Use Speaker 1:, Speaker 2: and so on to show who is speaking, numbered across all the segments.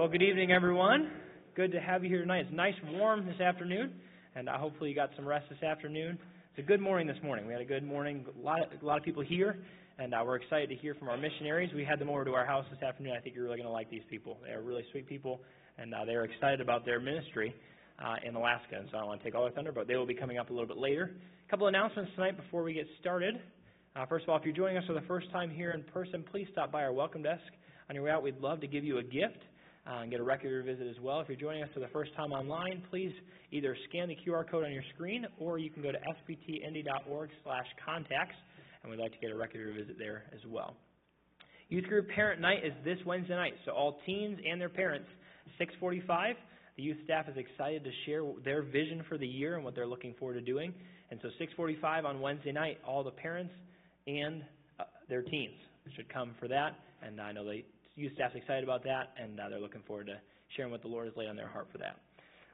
Speaker 1: Well, good evening, everyone. Good to have you here tonight. It's nice, warm this afternoon, and uh, hopefully you got some rest this afternoon. It's a good morning this morning. We had a good morning. A lot, of, a lot of people here, and uh, we're excited to hear from our missionaries. We had them over to our house this afternoon. I think you're really going to like these people. They are really sweet people, and uh, they're excited about their ministry uh, in Alaska. And so I don't want to take all their thunder, but they will be coming up a little bit later. A couple announcements tonight before we get started. Uh, first of all, if you're joining us for the first time here in person, please stop by our welcome desk. On your way out, we'd love to give you a gift uh, and get a record of your visit as well. If you're joining us for the first time online, please either scan the QR code on your screen or you can go to sbtindy.org slash contacts, and we'd like to get a record of your visit there as well. Youth Group Parent Night is this Wednesday night, so all teens and their parents, 645. The youth staff is excited to share their vision for the year and what they're looking forward to doing. And so 645 on Wednesday night, all the parents and uh, their teens should come for that. And I know the youth staff's excited about that, and uh, they're looking forward to sharing what the Lord has laid on their heart for that.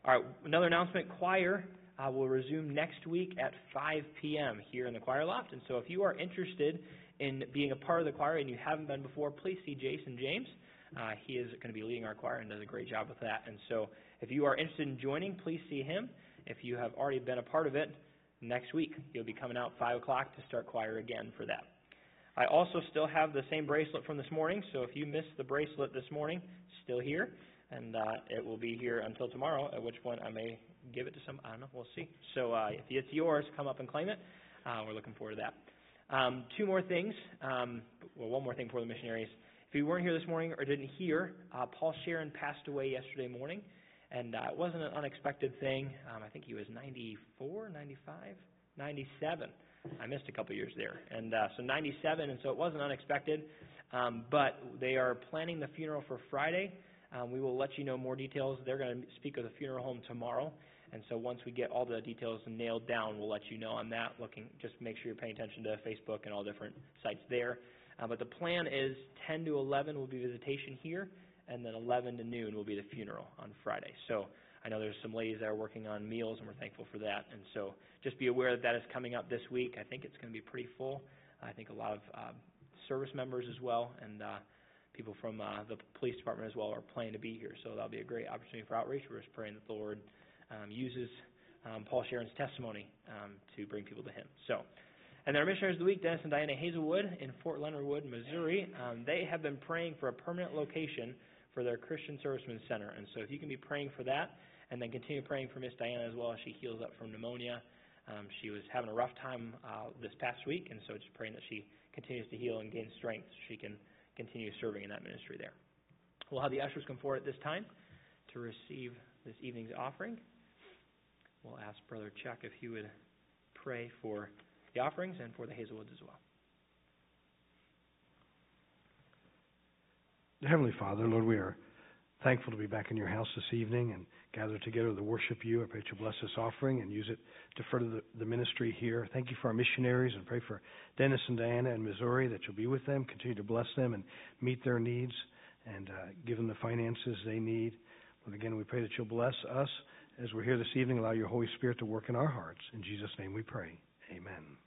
Speaker 1: All right, another announcement: choir uh, will resume next week at 5 p.m. here in the choir loft. And so, if you are interested in being a part of the choir and you haven't been before, please see Jason James. Uh, he is going to be leading our choir and does a great job with that. And so, if you are interested in joining, please see him. If you have already been a part of it, next week you'll be coming out 5 o'clock to start choir again for that. I also still have the same bracelet from this morning, so if you missed the bracelet this morning, still here, and uh, it will be here until tomorrow, at which point I may give it to some, I don't know, we'll see. So uh, if it's yours, come up and claim it. Uh, we're looking forward to that. Um, two more things, um, well, one more thing for the missionaries. If you weren't here this morning or didn't hear, uh, Paul Sharon passed away yesterday morning, and uh, it wasn't an unexpected thing. Um, I think he was 94, 95, 97. I missed a couple years there, and uh, so 97, and so it wasn't unexpected. Um, but they are planning the funeral for Friday. Um, we will let you know more details. They're going to speak of the funeral home tomorrow, and so once we get all the details nailed down, we'll let you know on that. Looking, just make sure you're paying attention to Facebook and all different sites there. Uh, but the plan is 10 to 11 will be visitation here, and then 11 to noon will be the funeral on Friday. So I know there's some ladies that are working on meals, and we're thankful for that. And so just be aware that that is coming up this week. I think it's going to be pretty full. I think a lot of uh, service members as well, and uh, people from uh, the police department as well are planning to be here. So that'll be a great opportunity for outreach. We're just praying that the Lord um, uses um, Paul Sharon's testimony um, to bring people to Him. So. And our missionaries of the week, Dennis and Diana Hazelwood in Fort Leonard Wood, Missouri, um, they have been praying for a permanent location for their Christian Servicemen Center. And so if you can be praying for that, and then continue praying for Miss Diana as well as she heals up from pneumonia. Um, she was having a rough time uh, this past week, and so just praying that she continues to heal and gain strength so she can continue serving in that ministry there. We'll have the ushers come forward at this time to receive this evening's offering. We'll ask Brother Chuck if he would pray for the offerings and for the Hazelwoods as well.
Speaker 2: Heavenly Father, Lord, we are thankful to be back in your house this evening and gather together to worship you. I pray that you bless this offering and use it to further the, the, ministry here. Thank you for our missionaries and pray for Dennis and Diana in Missouri that you'll be with them, continue to bless them and meet their needs and uh, give them the finances they need. But again, we pray that you'll bless us as we're here this evening. Allow your Holy Spirit to work in our hearts. In Jesus' name we pray. Amen.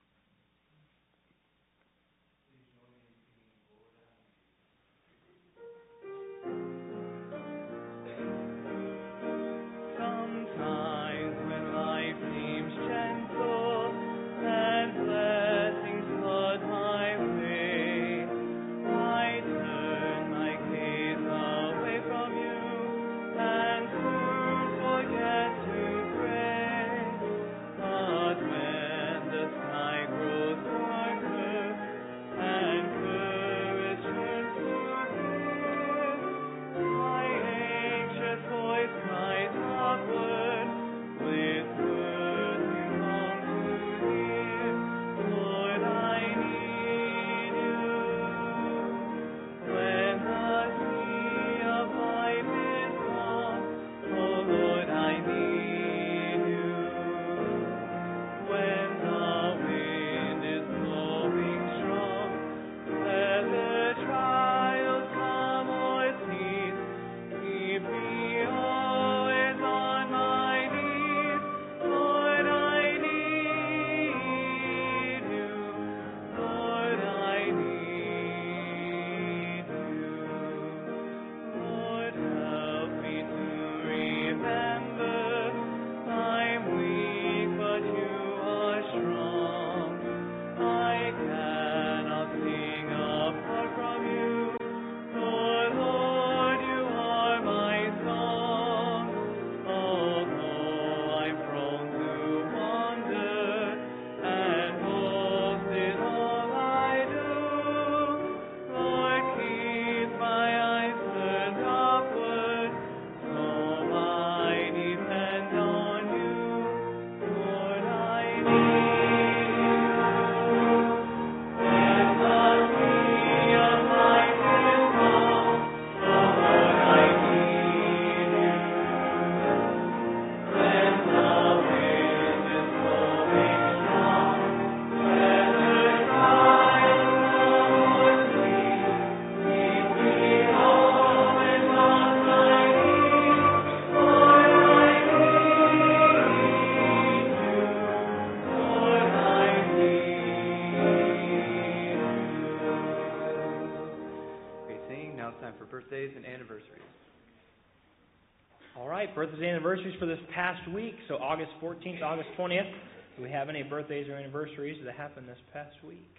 Speaker 1: Birthdays anniversaries for this past week. So August 14th, August 20th. Do we have any birthdays or anniversaries that happened this past week?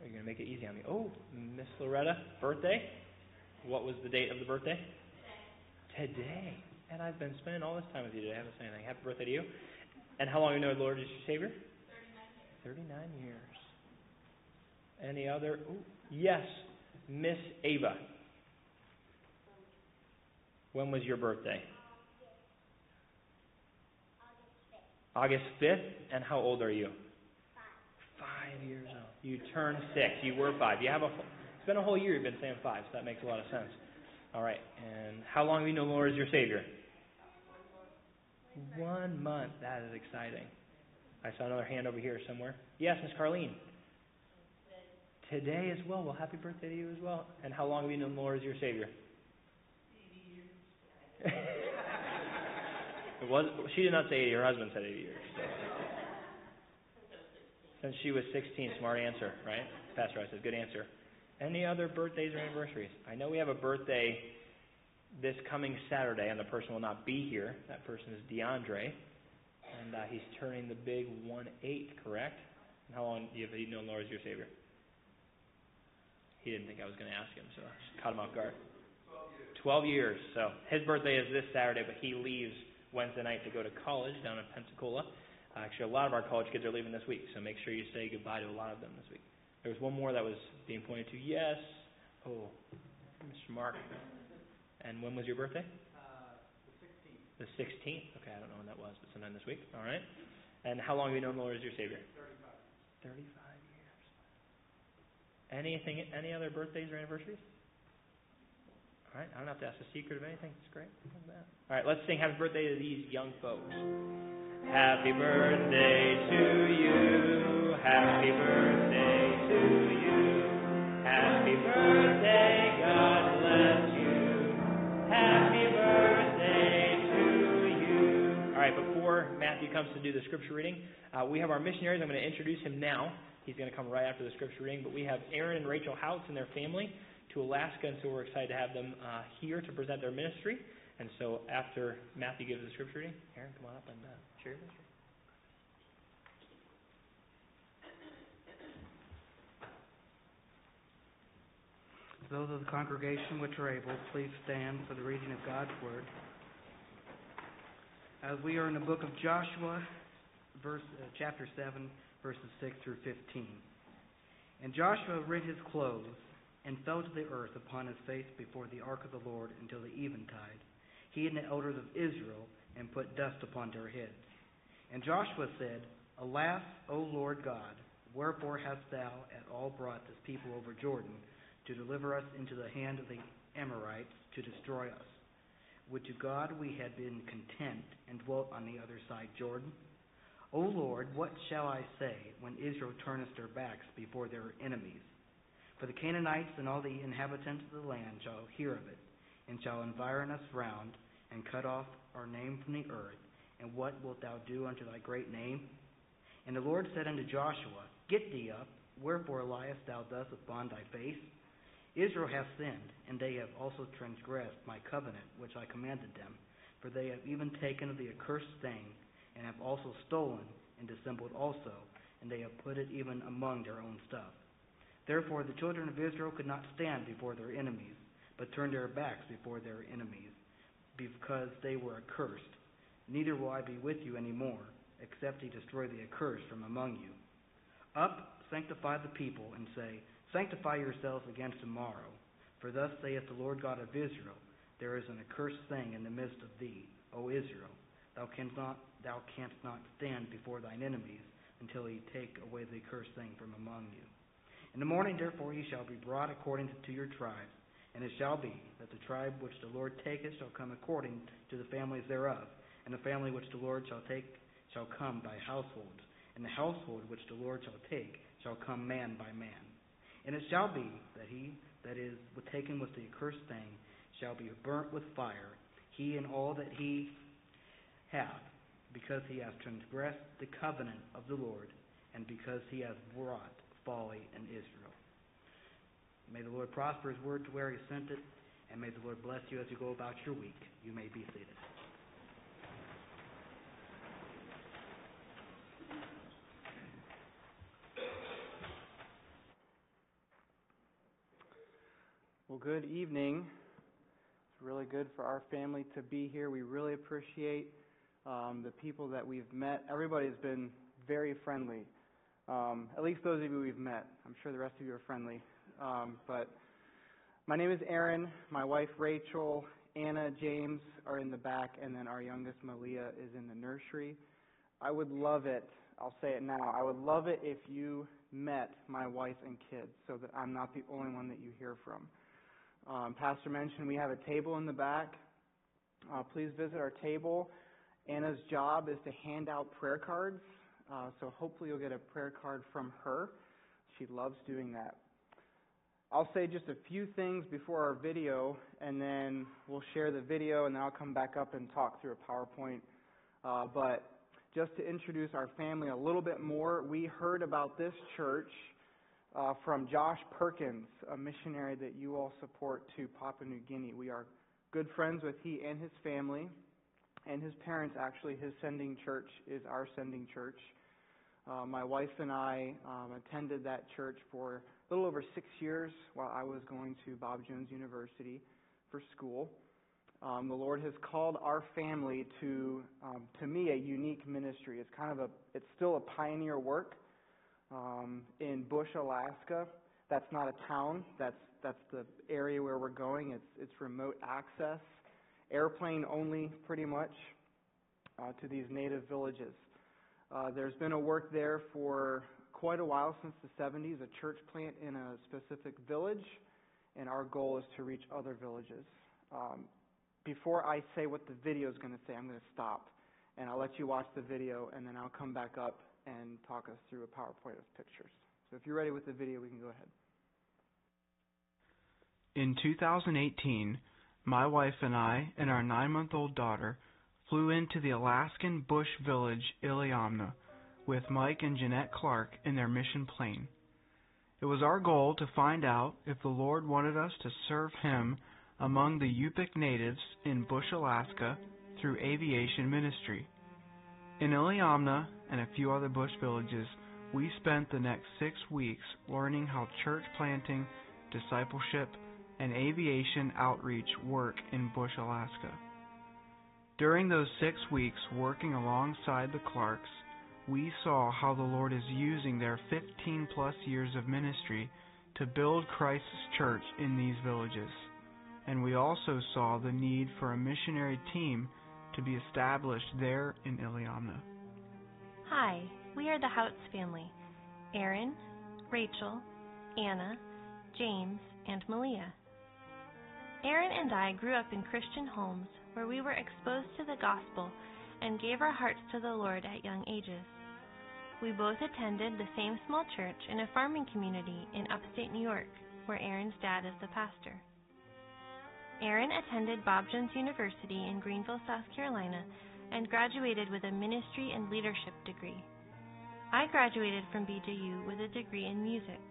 Speaker 1: Are you going to make it easy on me? Oh, Miss Loretta, birthday? What was the date of the birthday? Today. And I've been spending all this time with you today. I haven't said anything. Happy birthday to you. And how long have you known the Lord as your Savior? 39 years. Any other? Ooh, yes, Miss Ava. When was your birthday? August 5th. And how old are you? Five. Five years old. You turned six. You were five. You have a. It's been a whole year you've been saying five, so that makes a lot of sense. All right. And how long have you known Lord as your Savior? One month. That is exciting. I saw another hand over here somewhere. Yes, Miss Carlene. Today as well. Well, happy birthday to you as well. And how long have you known Lord as your Savior? It was. She did not say 80. Her husband said 80 years. Since she was 16. Smart answer, right? Pastor I said, good answer. Any other birthdays or anniversaries? I know we have a birthday this coming Saturday, and the person will not be here. That person is DeAndre, and uh, he's turning the big one eight, correct? And how long have you known Lord as your Savior? He didn't think I was going to ask him, so I caught him off guard. Twelve years. So his birthday is this Saturday, but he leaves Wednesday night to go to college down in Pensacola. Actually, a lot of our college kids are leaving this week, so make sure you say goodbye to a lot of them this week. There was one more that was being pointed to. Yes. Oh, Mr. Mark. And when was your birthday?
Speaker 3: Uh, the 16th.
Speaker 1: The 16th? Okay, I don't know when that was, but sometime this week. All right. And how long have you known the Lord as your Savior?
Speaker 3: 35.
Speaker 1: 35 years. Anything, any other birthdays or anniversaries? All right, I don't have to ask a secret of anything. It's great. All right, let's sing happy birthday to these young folks. Happy birthday to you. Happy birthday to you. Happy birthday, God bless you. Happy birthday to you. All right, before Matthew comes to do the scripture reading, uh, we have our missionaries. I'm going to introduce him now. He's going to come right after the scripture reading. But we have Aaron and Rachel Houts and their family to Alaska, and so we're excited to have them uh, here to present their ministry. And so after Matthew gives the scripture reading, Aaron, come on up and uh, share your ministry.
Speaker 3: Those of the congregation which are able, please stand for the reading of God's Word. As we are in the book of Joshua, verse, uh, chapter 7, verses 6 through 15. And Joshua rent his clothes and fell to the earth upon his face before the ark of the Lord until the eventide, he and the elders of Israel, and put dust upon their heads. And Joshua said, Alas, O Lord God, wherefore hast thou at all brought this people over Jordan to deliver us into the hand of the Amorites to destroy us? Would to God we had been content and dwelt on the other side Jordan? O Lord, what shall I say when Israel turneth their backs before their enemies? For the Canaanites and all the inhabitants of the land shall hear of it, and shall environ us round, and cut off our name from the earth. And what wilt thou do unto thy great name? And the Lord said unto Joshua, Get thee up, wherefore liest thou thus upon thy face? Israel hath sinned, and they have also transgressed my covenant which I commanded them. For they have even taken of the accursed thing, and have also stolen, and dissembled also, and they have put it even among their own stuff. Therefore the children of Israel could not stand before their enemies, but turned their backs before their enemies, because they were accursed. Neither will I be with you any more, except ye destroy the accursed from among you. Up, sanctify the people, and say, Sanctify yourselves against tomorrow. For thus saith the Lord God of Israel, There is an accursed thing in the midst of thee, O Israel. Thou canst not, thou canst not stand before thine enemies until he take away the accursed thing from among you. In the morning, therefore, ye shall be brought according to your tribes. And it shall be that the tribe which the Lord taketh shall come according to the families thereof, and the family which the Lord shall take shall come by households, and the household which the Lord shall take shall come man by man. And it shall be that he that is taken with the accursed thing shall be burnt with fire, he and all that he hath, because he hath transgressed the covenant of the Lord, and because he hath wrought folly in Israel. May the Lord prosper his word to where he sent it, and may the Lord bless you as you go about your week. You may be seated.
Speaker 4: Well, good evening. It's really good for our family to be here. We really appreciate um, the people that we've met. Everybody's been very friendly. Um, at least those of you we've met. I'm sure the rest of you are friendly. Um, but my name is Aaron. My wife Rachel, Anna, James are in the back, and then our youngest Malia is in the nursery. I would love it. I'll say it now. I would love it if you met my wife and kids, so that I'm not the only one that you hear from. Um, Pastor mentioned we have a table in the back. Uh, please visit our table. Anna's job is to hand out prayer cards, uh, so hopefully you'll get a prayer card from her. She loves doing that. I'll say just a few things before our video, and then we'll share the video, and then I'll come back up and talk through a PowerPoint. Uh, but just to introduce our family a little bit more, we heard about this church uh, from Josh Perkins, a missionary that you all support to Papua New Guinea. We are good friends with he and his family, and his parents, actually. His sending church is our sending church. Uh, my wife and I um, attended that church for a little over six years while I was going to Bob Jones University for school. Um, the Lord has called our family to, um, to me, a unique ministry. It's kind of a, it's still a pioneer work um, in Bush, Alaska. That's not a town. That's that's the area where we're going. It's it's remote access, airplane only, pretty much, uh, to these native villages. Uh, there's been a work there for quite a while since the 70s, a church plant in a specific village, and our goal is to reach other villages. Um, before I say what the video is going to say, I'm going to stop, and I'll let you watch the video, and then I'll come back up and talk us through a PowerPoint of pictures. So if you're ready with the video, we can go ahead.
Speaker 5: In 2018, my wife and I and our nine month old daughter flew into the Alaskan bush village Iliamna with Mike and Jeanette Clark in their mission plane. It was our goal to find out if the Lord wanted us to serve Him among the Yupik natives in Bush, Alaska through aviation ministry. In Iliamna and a few other bush villages, we spent the next six weeks learning how church planting, discipleship, and aviation outreach work in Bush, Alaska. During those six weeks working alongside the Clarks, we saw how the Lord is using their 15 plus years of ministry to build Christ's church in these villages. And we also saw the need for a missionary team to be established there in Iliamna.
Speaker 6: Hi, we are the Houts family Aaron, Rachel, Anna, James, and Malia. Aaron and I grew up in Christian homes where we were exposed to the gospel and gave our hearts to the Lord at young ages. We both attended the same small church in a farming community in upstate New York, where Aaron's dad is the pastor. Aaron attended Bob Jones University in Greenville, South Carolina, and graduated with a ministry and leadership degree. I graduated from BJU with a degree in music.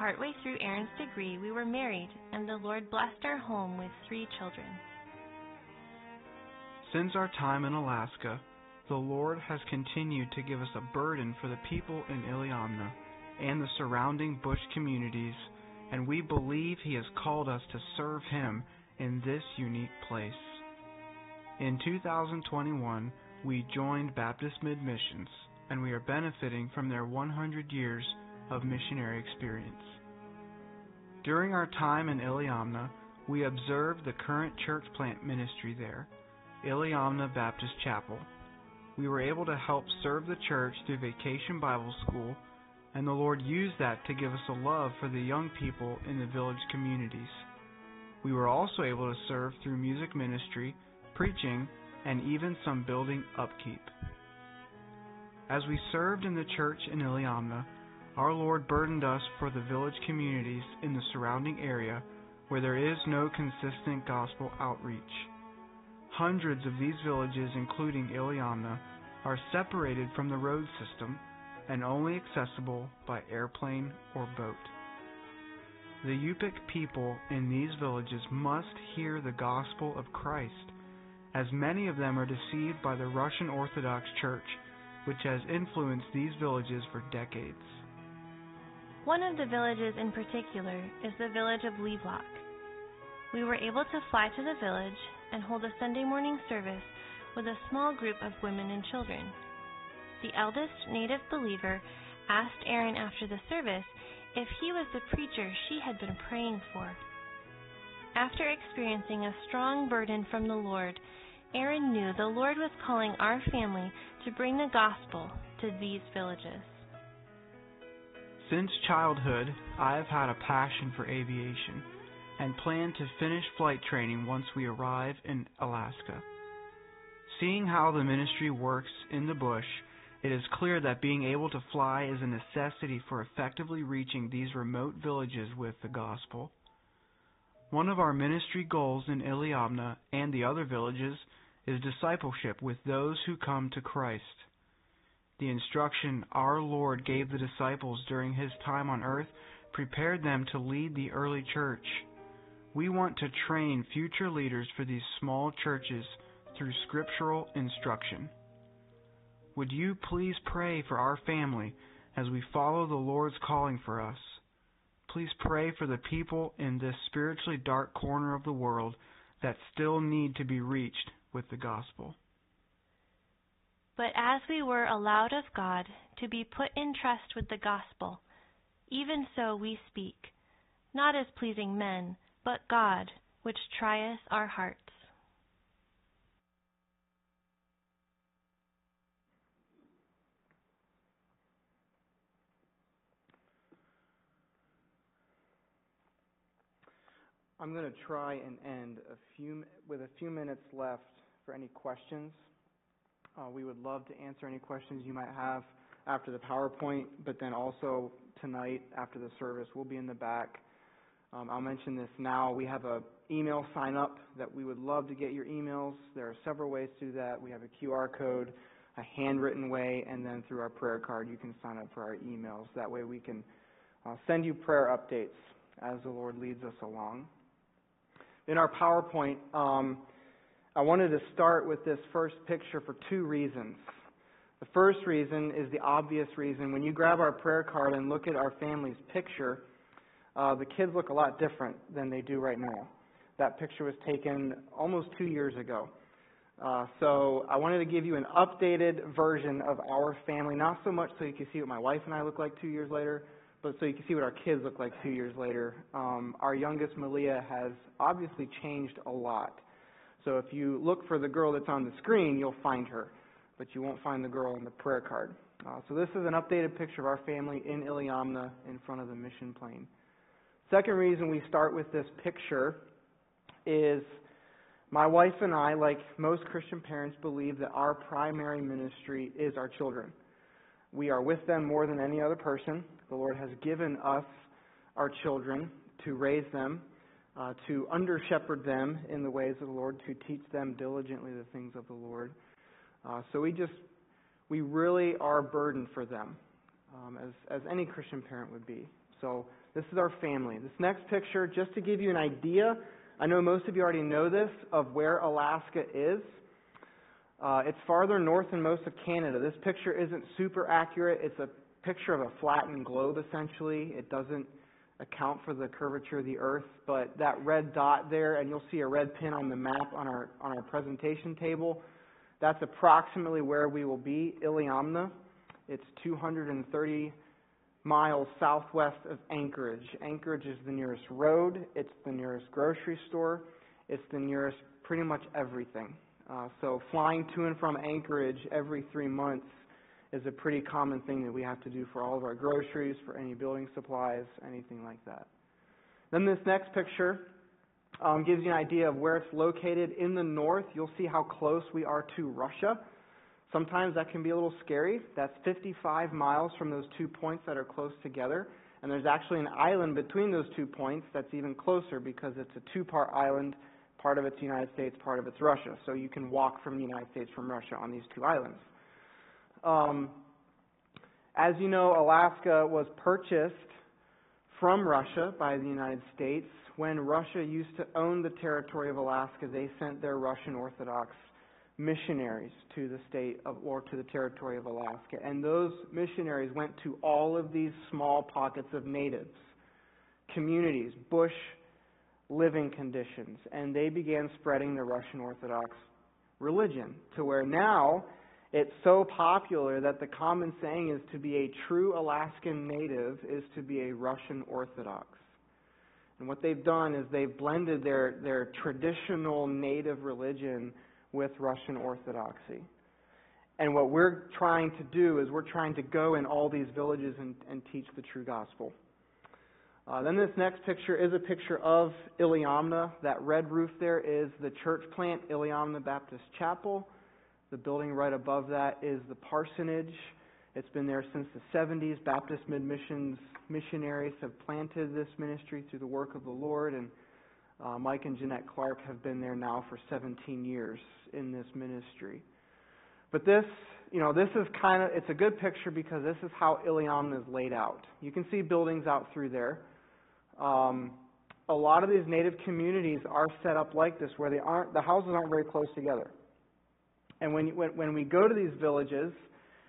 Speaker 6: Partway through Aaron's degree, we were married, and the Lord blessed our home with three children.
Speaker 5: Since our time in Alaska, the Lord has continued to give us a burden for the people in Iliamna and the surrounding bush communities and we believe He has called us to serve Him in this unique place. In 2021, we joined Baptist Mid Missions, and we are benefiting from their 100 years of missionary experience. During our time in Iliamna, we observed the current church plant ministry there, Iliamna Baptist Chapel. We were able to help serve the church through Vacation Bible School and the Lord used that to give us a love for the young people in the village communities. We were also able to serve through music ministry, preaching, and even some building upkeep. As we served in the church in Iliamna, our Lord burdened us for the village communities in the surrounding area where there is no consistent gospel outreach. Hundreds of these villages, including Iliamna, are separated from the road system and only accessible by airplane or boat. The Yupik people in these villages must hear the gospel of Christ, as many of them are deceived by the Russian Orthodox Church, which has influenced these villages for decades.
Speaker 6: One of the villages in particular is the village of Levelock. We were able to fly to the village and hold a Sunday morning service with a small group of women and children. The eldest native believer asked Aaron after the service if he was the preacher she had been praying for. After experiencing a strong burden from the Lord, Aaron knew the Lord was calling our family to bring the gospel to these villages.
Speaker 5: Since childhood, I have had a passion for aviation and plan to finish flight training once we arrive in Alaska. Seeing how the ministry works in the bush, it is clear that being able to fly is a necessity for effectively reaching these remote villages with the gospel. One of our ministry goals in Iliamna and the other villages is discipleship with those who come to Christ. The instruction our Lord gave the disciples during his time on earth prepared them to lead the early church. We want to train future leaders for these small churches through scriptural instruction. Would you please pray for our family as we follow the Lord's calling for us? Please pray for the people in this spiritually dark corner of the world that still need to be reached with the gospel.
Speaker 6: But as we were allowed of God to be put in trust with the gospel, even so we speak, not as pleasing men, but God, which trieth our hearts.
Speaker 4: I'm going to try and end a few with a few minutes left for any questions. Uh, we would love to answer any questions you might have after the PowerPoint, but then also tonight after the service, we'll be in the back. Um, I'll mention this now. We have a email sign up that we would love to get your emails. There are several ways to do that. We have a QR code, a handwritten way, and then through our prayer card, you can sign up for our emails. That way, we can uh, send you prayer updates as the Lord leads us along in our PowerPoint, um, I wanted to start with this first picture for two reasons. The first reason is the obvious reason. When you grab our prayer card and look at our family's picture, uh, the kids look a lot different than they do right now. That picture was taken almost two years ago. Uh, so I wanted to give you an updated version of our family, not so much so you can see what my wife and I look like two years later, but so you can see what our kids look like two years later. Um, our youngest, Malia, has obviously changed a lot. So if you look for the girl that's on the screen, you'll find her, but you won't find the girl on the prayer card. Uh, so this is an updated picture of our family in Iliamna in front of the mission plane. Second reason we start with this picture is my wife and I, like most Christian parents, believe that our primary ministry is our children. We are with them more than any other person. The Lord has given us our children to raise them, uh, to under shepherd them in the ways of the Lord, to teach them diligently the things of the Lord. Uh, so we just, we really are burdened for them, um, as, as any Christian parent would be. So this is our family. This next picture, just to give you an idea, I know most of you already know this, of where Alaska is. Uh, it's farther north than most of Canada. This picture isn't super accurate. It's a picture of a flattened globe, essentially. It doesn't account for the curvature of the Earth, but that red dot there, and you'll see a red pin on the map on our, on our presentation table, that's approximately where we will be, Iliamna. It's 230 miles southwest of Anchorage. Anchorage is the nearest road, it's the nearest grocery store, it's the nearest pretty much everything. Uh, so flying to and from Anchorage every three months is a pretty common thing that we have to do for all of our groceries, for any building supplies, anything like that. Then this next picture um, gives you an idea of where it's located. In the north, you'll see how close we are to Russia. Sometimes that can be a little scary. That's 55 miles from those two points that are close together. And there's actually an island between those two points that's even closer because it's a two part island. Part of it's United States, part of it's Russia. So you can walk from the United States from Russia on these two islands. Um, as you know, Alaska was purchased from Russia by the United States. When Russia used to own the territory of Alaska, they sent their Russian Orthodox missionaries to the state of, or to the territory of Alaska. And those missionaries went to all of these small pockets of natives, communities, bush living conditions, and they began spreading the Russian Orthodox religion to where now it's so popular that the common saying is to be a true Alaskan native is to be a Russian Orthodox. And what they've done is they've blended their, their traditional native religion with Russian Orthodoxy. And what we're trying to do is we're trying to go in all these villages and, and teach the true gospel. Uh, then this next picture is a picture of Iliamna. That red roof there is the church plant, Iliamna Baptist Chapel. The building right above that is the parsonage. It's been there since the 70s. Baptist Mid Missions missionaries have planted this ministry through the work of the Lord, and uh, Mike and Jeanette Clark have been there now for 17 years in this ministry. But this, you know, this is kind of, it's a good picture because this is how Iliamna is laid out. You can see buildings out through there. Um, a lot of these native communities are set up like this, where they aren't, the houses aren't very close together. And when, when, when we go to these villages,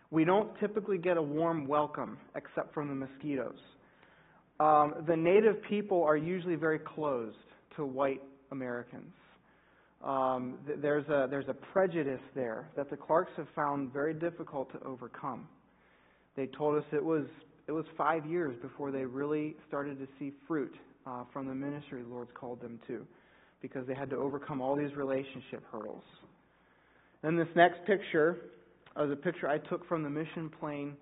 Speaker 4: we don't typically get a warm welcome except from the mosquitoes. Um, the native people are usually very closed to white Americans. Um, th- there's, a, there's a prejudice there that the Clarks have found very difficult to overcome. They told us it was, it was five years before they really started to see fruit uh, from the ministry the Lord's called them to because they had to overcome all these relationship hurdles. Then this next picture is a picture I took from the mission plane.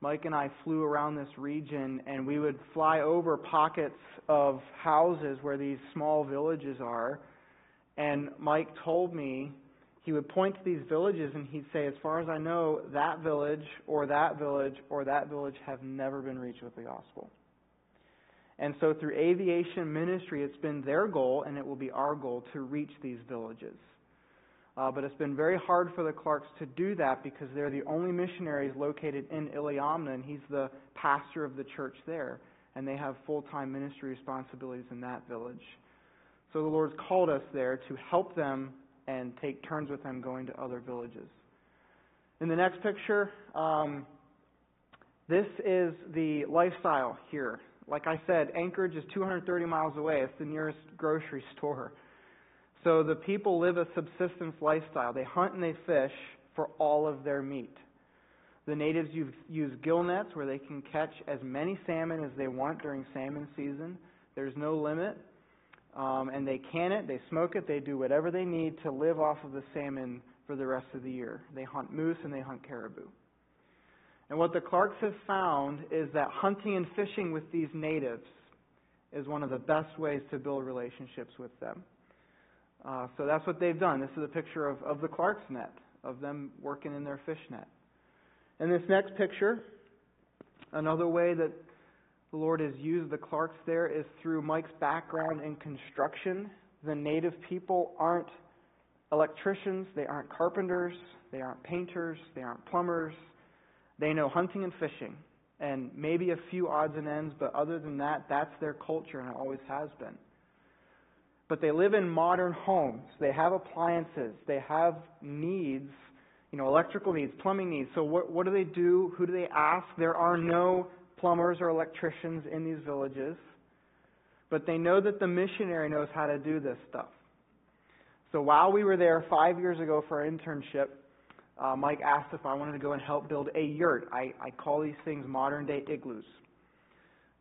Speaker 4: Mike and I flew around this region, and we would fly over pockets of houses where these small villages are. And Mike told me he would point to these villages and he'd say, As far as I know, that village or that village or that village have never been reached with the gospel. And so, through aviation ministry, it's been their goal, and it will be our goal, to reach these villages. Uh, but it's been very hard for the Clarks to do that because they're the only missionaries located in Iliamna, and he's the pastor of the church there. And they have full time ministry responsibilities in that village. So the Lord's called us there to help them and take turns with them going to other villages. In the next picture, um, this is the lifestyle here. Like I said, Anchorage is 230 miles away. It's the nearest grocery store. So the people live a subsistence lifestyle. They hunt and they fish for all of their meat. The natives use gill nets where they can catch as many salmon as they want during salmon season. There's no limit. Um, and they can it, they smoke it, they do whatever they need to live off of the salmon for the rest of the year. They hunt moose and they hunt caribou. And what the Clarks have found is that hunting and fishing with these natives is one of the best ways to build relationships with them. Uh, so that's what they've done. This is a picture of, of the Clark's net, of them working in their fish net. And this next picture, another way that the Lord has used the Clarks there is through Mike's background in construction. The native people aren't electricians, they aren't carpenters, they aren't painters, they aren't plumbers. They know hunting and fishing, and maybe a few odds and ends, but other than that, that's their culture, and it always has been but they live in modern homes. They have appliances. They have needs, you know, electrical needs, plumbing needs. So what, what do they do? Who do they ask? There are no plumbers or electricians in these villages, but they know that the missionary knows how to do this stuff. So while we were there five years ago for our internship, uh, Mike asked if I wanted to go and help build a yurt. I, I call these things modern day igloos.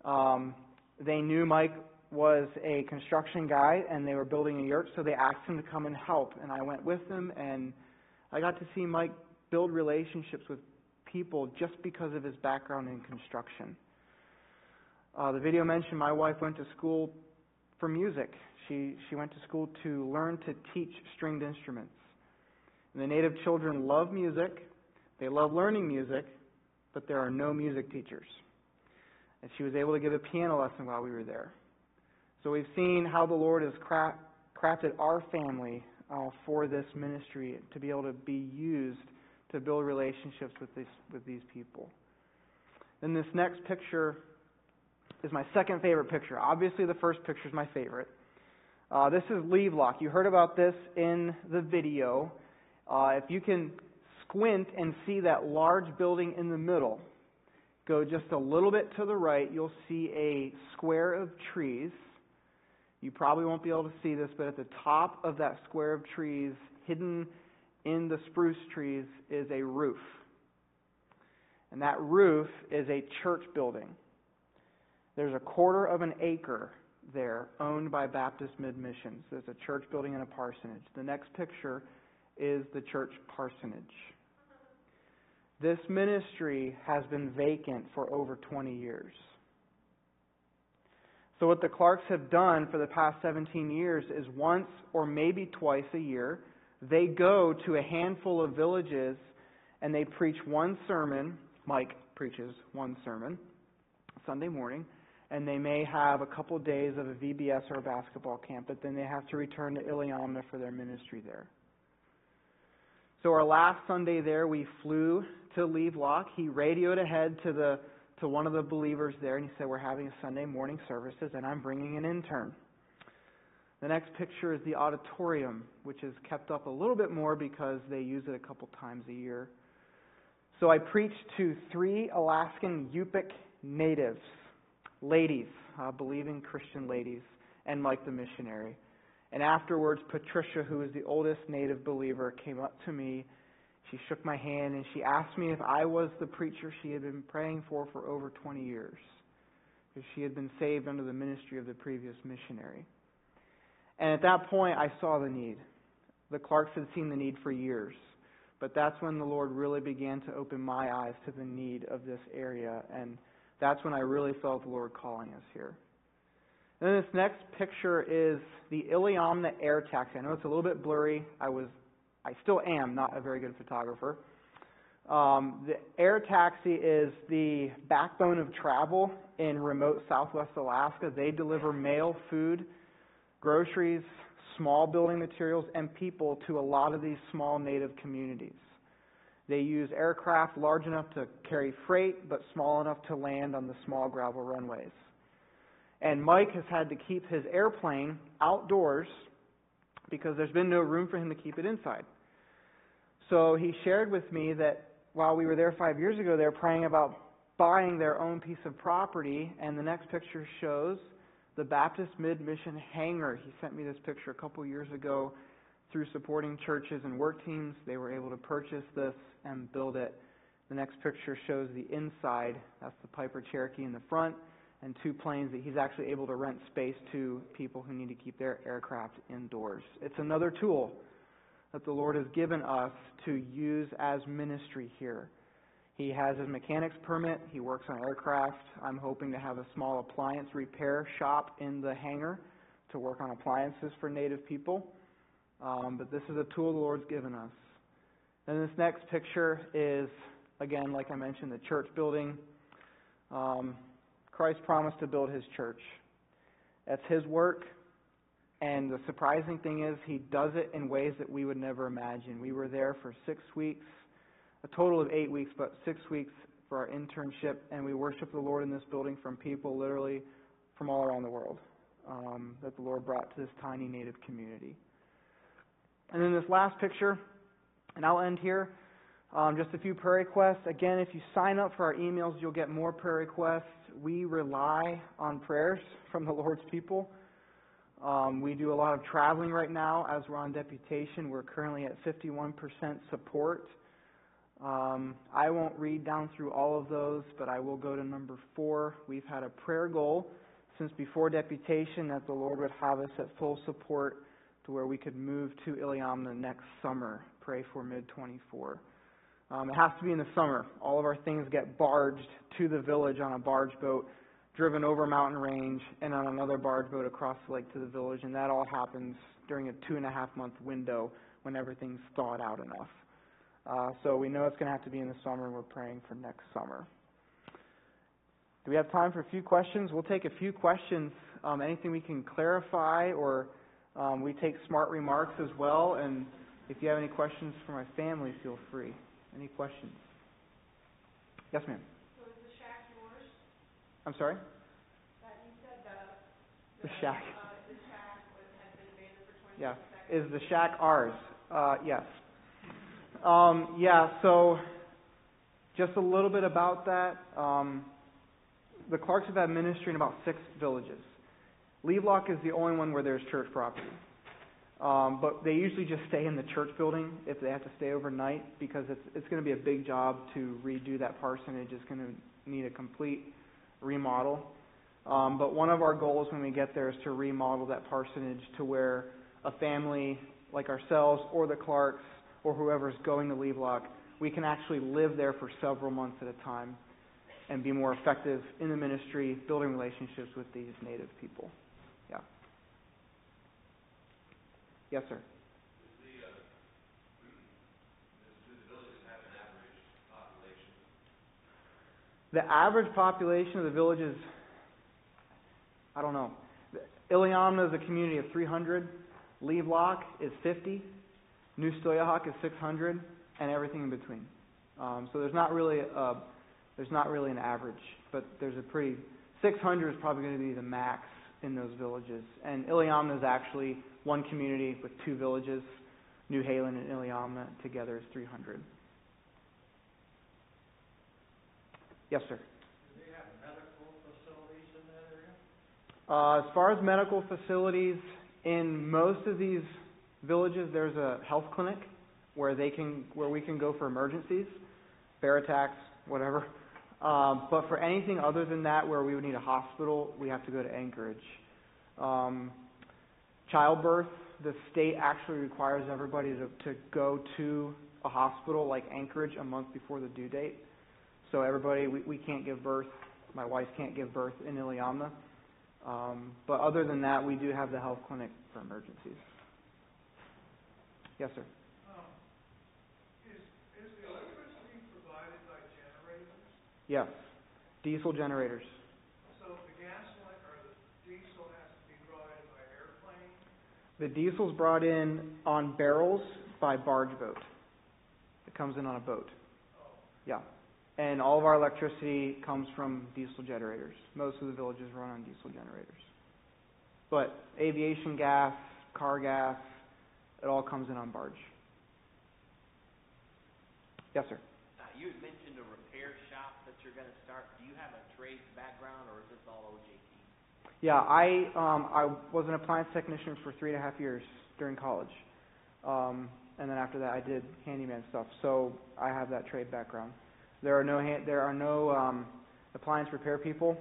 Speaker 4: Um, they knew Mike was a construction guy and they were building a yurt, so they asked him to come and help. And I went with them and I got to see Mike build relationships with people just because of his background in construction. Uh, the video mentioned my wife went to school for music. She she went to school to learn to teach stringed instruments. And the native children love music. They love learning music, but there are no music teachers. And she was able to give a piano lesson while we were there. So we've seen how the Lord has crafted our family uh, for this ministry to be able to be used to build relationships with, this, with these people. Then this next picture is my second favorite picture. Obviously, the first picture is my favorite. Uh, this is Lock. You heard about this in the video. Uh, if you can squint and see that large building in the middle, go just a little bit to the right, you'll see a square of trees. You probably won't be able to see this, but at the top of that square of trees, hidden in the spruce trees, is a roof. And that roof is a church building. There's a quarter of an acre there owned by Baptist Mid Missions. There's a church building and a parsonage. The next picture is the church parsonage. This ministry has been vacant for over 20 years. So, what the Clarks have done for the past 17 years is once or maybe twice a year, they go to a handful of villages and they preach one sermon. Mike preaches one sermon Sunday morning and they may have a couple days of a VBS or a basketball camp, but then they have to return to Iliamna for their ministry there. So our last Sunday there, we flew to Levelock. He radioed ahead to the to one of the believers there, and he said, "We're having a Sunday morning services, and I'm bringing an intern." The next picture is the auditorium, which is kept up a little bit more because they use it a couple times a year. So I preached to three Alaskan Yupik natives ladies, uh, believing Christian ladies, and Mike the missionary. And afterwards, Patricia, who is the oldest native believer, came up to me. She shook my hand and she asked me if I was the preacher she had been praying for for over 20 years. Because she had been saved under the ministry of the previous missionary. And at that point, I saw the need. The Clarks had seen the need for years. But that's when the Lord really began to open my eyes to the need of this area. And that's when I really felt the Lord calling us here. And then this next picture is the Iliamna air taxi. I know it's a little bit blurry. I was, I still am not a very good photographer. Um, the air taxi is the backbone of travel in remote southwest Alaska. They deliver mail, food, groceries, small building materials, and people to a lot of these small native communities. They use aircraft large enough to carry freight, but small enough to land on the small gravel runways. And Mike has had to keep his airplane outdoors because there's been no room for him to keep it inside. So he shared with me that while we were there five years ago, they were praying about buying their own piece of property. And the next picture shows the Baptist Mid Mission hangar. He sent me this picture a couple years ago through supporting churches and work teams. They were able to purchase this and build it. The next picture shows the inside. That's the Piper Cherokee in the front, and two planes that he's actually able to rent space to people who need to keep their aircraft indoors. It's another tool that the Lord has given us to use as ministry here. He has his mechanics permit. He works on aircraft. I'm hoping to have a small appliance repair shop in the hangar to work on appliances for Native people. Um, but this is a tool the Lord's given us. And this next picture is, again, like I mentioned, the church building. Um, Christ promised to build his church. That's his work. And the surprising thing is, he does it in ways that we would never imagine. We were there for six weeks, a total of eight weeks, but six weeks for our internship, and we worship the Lord in this building from people literally from all around the world um, that the Lord brought to this tiny native community. And then this last picture and I'll end here. Um, just a few prayer requests. Again, if you sign up for our emails, you'll get more prayer requests. We rely on prayers from the Lord's people. Um, we do a lot of traveling right now as we're on deputation. We're currently at 51% support. Um, I won't read down through all of those, but I will go to number four. We've had a prayer goal since before deputation that the Lord would have us at full support to where we could move to Iliamna next summer pray for mid 24. Um, it has to be in the summer. All of our things get barged to the village on a barge boat, driven over mountain range, and on another barge boat across the lake to the village. And that all happens during a two and a half month window when everything's thawed out enough. Uh, so we know it's going to have to be in the summer, and we're praying for next summer. Do we have time for a few questions? We'll take a few questions. Um, anything we can clarify, or um, we take smart remarks as well. And if you have any questions for my family, feel free. Any questions? Yes, ma'am.
Speaker 7: So is the shack yours?
Speaker 4: I'm sorry? That you said The the shack. Yeah. Is the shack ours? Uh, yes. Um, yeah, so just a little bit about that. Um, the Clarks have had ministry in about six villages. Lock is the only one where there's church property. Um, but they usually just stay in the church building if they have to stay overnight because it's it's going to be a big job to redo that parsonage. It's going to need a complete remodel. Um, but one of our goals when we get there is to remodel that parsonage to where a family like ourselves or the Clarks or whoever's going to Lock, we can actually live there for several months at a time and be more effective in the ministry, building relationships with these native people. Yeah. Yes, sir. The average population of the village is, I don't know. Iliamna is a community of 300. Lock is 50. New Stuyahok is 600, and everything in between. Um, so there's not really a, there's not really an average, but there's a pretty 600 is probably going to be the max in those villages. And Iliamna is actually one community with two villages. Newhalen and Iliamna together is 300. Yes, sir.
Speaker 7: Do they have medical facilities in that area?
Speaker 4: Uh, as far as medical facilities, in most of these villages, there's a health clinic where they can, where we can go for emergencies, bear attacks, whatever. Um, but for anything other than that, where we would need a hospital, we have to go to Anchorage. Um, childbirth, the state actually requires everybody to, to go to a hospital like Anchorage a month before the due date. So everybody, we, we can't give birth. My wife can't give birth in Iliamna. Um, but other than that, we do have the health clinic for emergencies. Yes, sir.
Speaker 7: Um, is, is the electricity provided by generators?
Speaker 4: Yes. Diesel generators.
Speaker 7: So the gasoline or the diesel has to be brought in by airplane?
Speaker 4: The diesel's brought in on barrels by barge boat. It comes in on a boat. Yeah. And all of our electricity comes from diesel generators. Most of the villages run on diesel generators. But aviation gas, car gas, it all comes in on barge. Yes, sir.
Speaker 8: Uh, you had mentioned a repair shop that you're going to start. Do you have a trades background, or is this all OJT?
Speaker 4: Yeah, I um, I was an appliance technician for three and a half years during college, um, and then after that I did handyman stuff. So I have that trade background. There are no hand, there are no um, appliance repair people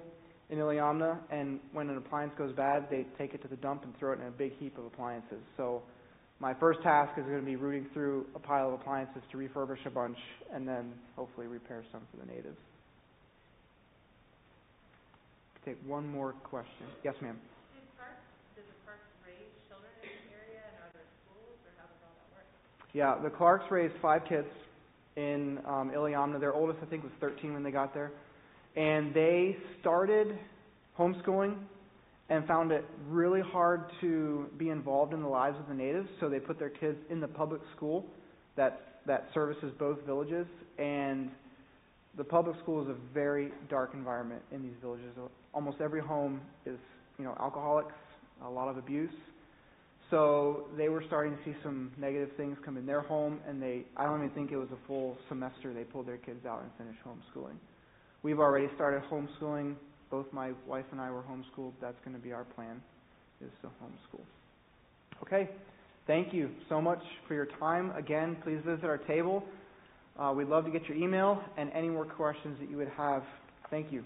Speaker 4: in Iliamna, and when an appliance goes bad, they take it to the dump and throw it in a big heap of appliances. So my first task is going to be rooting through a pile of appliances to refurbish a bunch and then hopefully repair some for the natives. Take one more question. Yes, ma'am.
Speaker 9: Does Parks, does the Parks raise children in the area and are there schools or how does all that work?
Speaker 4: Yeah, the Clarks raised five kids in um, Iliamna. Their oldest, I think, was 13 when they got there. And they started homeschooling and found it really hard to be involved in the lives of the natives, so they put their kids in the public school that that services both villages and the public school is a very dark environment in these villages. Almost every home is, you know, alcoholics, a lot of abuse. So they were starting to see some negative things come in their home, and they, I don't even think it was a full semester they pulled their kids out and finished homeschooling. We've already started homeschooling both my wife and I were homeschooled. That's going to be our plan, is to homeschool. Okay. Thank you so much for your time. Again, please visit our table. Uh, we'd love to get your email and any more questions that you would have. Thank you.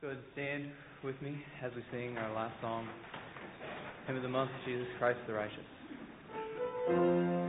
Speaker 10: Go ahead and stand with me as we sing our last song, Hymn of the Month, Jesus Christ the Righteous.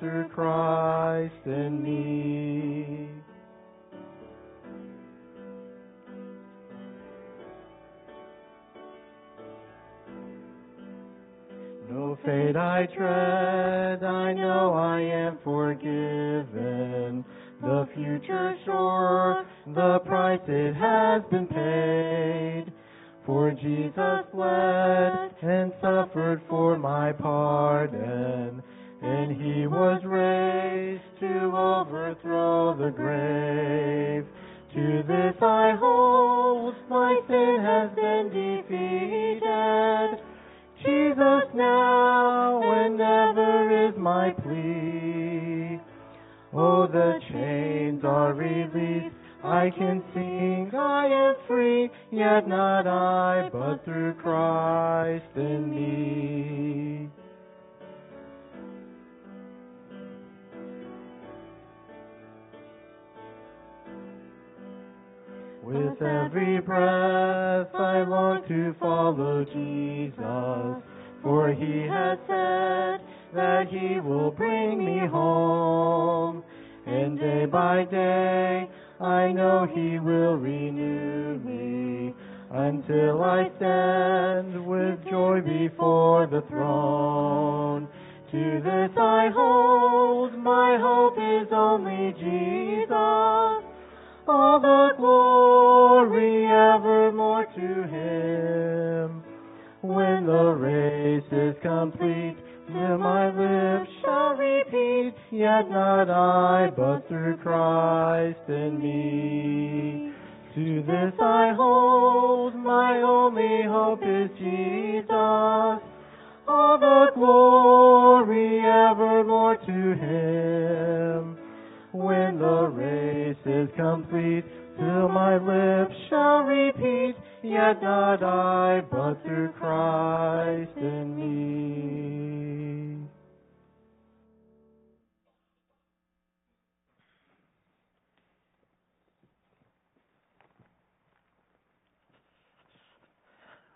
Speaker 11: Through Christ in me. No fate I dread, I know I am forgiven. The future sure, the price it has been paid. For Jesus bled and suffered for my pardon, and he was raised to overthrow the grave. To this I hold, my sin has been defeated. Jesus now and ever is my plea. Oh, the chains are released. I can sing, I am free, yet not I, but through Christ in me. With every breath I long to follow Jesus, for he has said that he will bring me home. And day by day I know he will renew me until I stand with joy before the throne. To this I hold, my hope is only Jesus. All the glory evermore to him. When the race is complete, then my lips shall repeat, yet not I, but through Christ in me. To this I hold, my only hope is Jesus. All the glory evermore to him. When the race is complete, till my lips shall repeat, yet not I, but through Christ in me.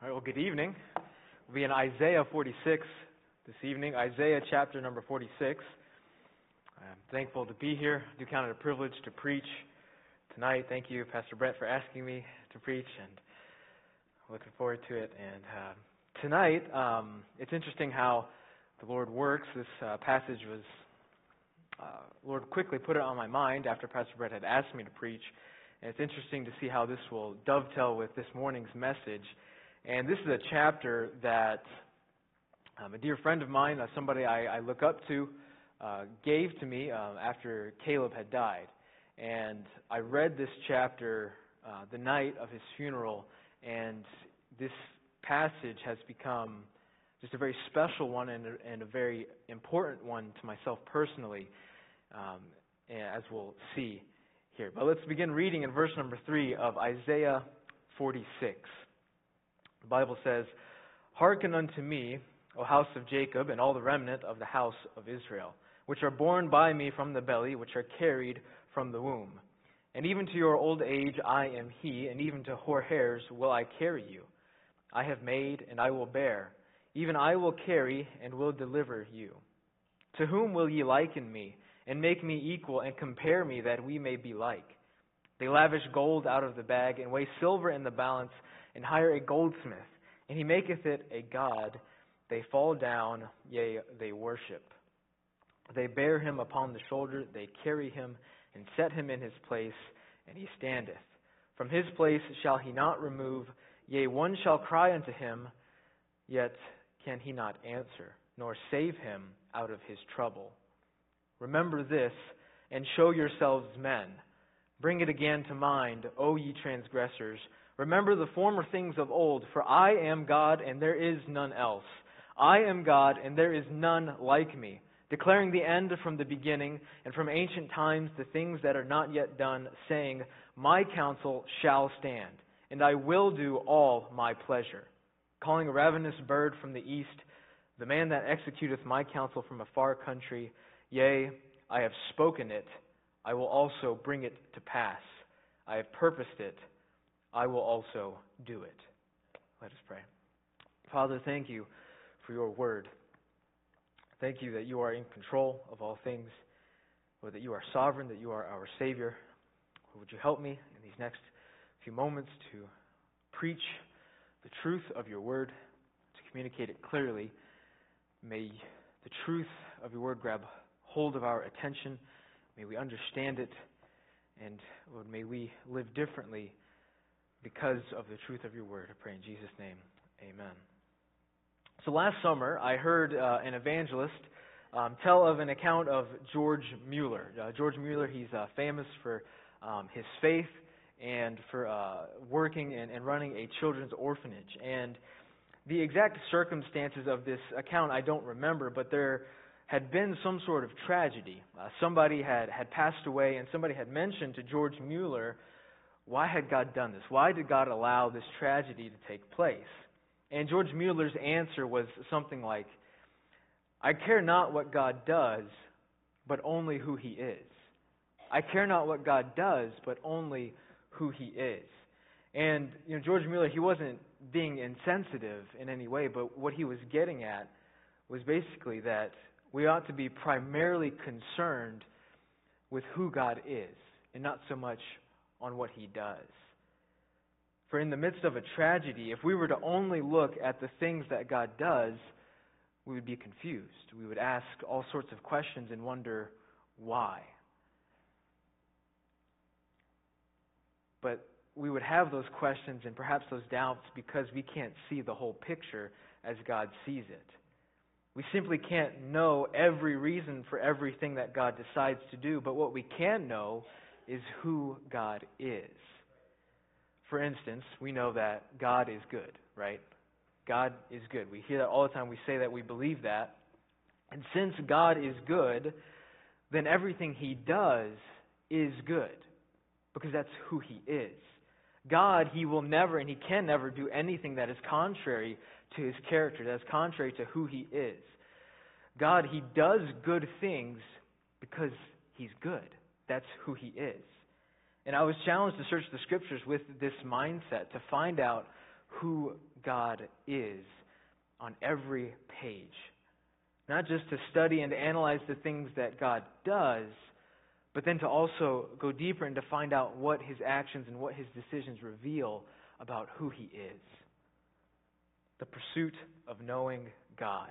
Speaker 10: All right, well, good evening. We'll be in Isaiah 46 this evening, Isaiah chapter number 46. Thankful to be here. I do count it a privilege to preach tonight. Thank you, Pastor Brett, for asking me to preach, and looking forward to it. And uh, tonight, um, it's interesting how the Lord works. This uh, passage was, uh, Lord quickly put it on my mind after Pastor Brett had asked me to preach. And it's interesting to see how this will dovetail with this morning's message. And this is a chapter that um, a dear friend of mine, uh, somebody I, I look up to, uh, gave to me uh, after Caleb had died. And I read this chapter uh, the night of his funeral, and this passage has become just a very special one and a, and a very important one to myself personally, um, as we'll see here. But let's begin reading in verse number 3 of Isaiah 46. The Bible says, Hearken unto me, O house of Jacob, and all the remnant of the house of Israel, which are born by me from the belly, which are carried from the womb. And even to your old age I am he, and even to hoar hairs will I carry you. I have made, and I will bear. Even I will carry, and will deliver you. To whom will ye liken me, and make me equal, and compare me, that we may be like? They lavish gold out of the bag, and weigh silver in the balance, and hire a goldsmith, and he maketh it a god. They fall down, yea, they worship. They bear him upon the shoulder, they carry him, and set him in his place, and he standeth. From his place shall he not remove, yea, one shall cry unto him, yet can he not answer, nor save him out of his trouble. Remember this, and show yourselves men. Bring it again to mind, O ye transgressors. Remember the former things of old, for I am God, and there is none else. I am God, and there is none like me, declaring the end from the beginning, and from ancient times the things that are not yet done, saying, My counsel shall stand, and I will do all my pleasure. Calling a ravenous bird from the east, the man that executeth my counsel from a far country, yea, I have spoken it, I will also bring it to pass. I have purposed it, I will also do it. Let us pray. Father, thank you for your word. Thank you that you are in control of all things, Lord, that you are sovereign, that you are our Savior. Lord, would you help me in these next few moments to preach the truth of your word, to communicate it clearly? May the truth of your word grab hold of our attention. May we understand it. And Lord, may we live differently because of the truth of your word. I pray in Jesus' name. Amen. So last summer, I heard uh, an evangelist um, tell of an account of George Mueller. Uh, George Mueller, he's uh, famous for um, his faith and for uh, working and, and running a children's orphanage. And the exact circumstances of this account I don't remember, but there had been some sort of tragedy. Uh, somebody had, had passed away, and somebody had mentioned to George Mueller, why had God done this? Why did God allow this tragedy to take place? And George Mueller's answer was something like, I care not what God does, but only who He is. I care not what God does, but only who He is. And you know, George Mueller, he wasn't being insensitive in any way, but what he was getting at was basically that we ought to be primarily concerned with who God is, and not so much on what He does. For in the midst of a tragedy, if we were to only look at the things that God does, we would be confused. We would ask all sorts of questions and wonder why. But we would have those questions and perhaps those doubts because we can't see the whole picture as God sees it. We simply can't know every reason for everything that God decides to do, but what we can know is who God is. For instance, we know that God is good, right? God is good. We hear that all the time. We say that we believe that. And since God is good, then everything He does is good because that's who He is. God, He will never and He can never do anything that is contrary to His character, that is contrary to who He is. God, He does good things because He's good. That's who He is. And I was challenged to search the Scriptures with this mindset to find out who God is on every page. Not just to study and analyze the things that God does, but then to also go deeper and to find out what his actions and what his decisions reveal about who he is. The pursuit of knowing God.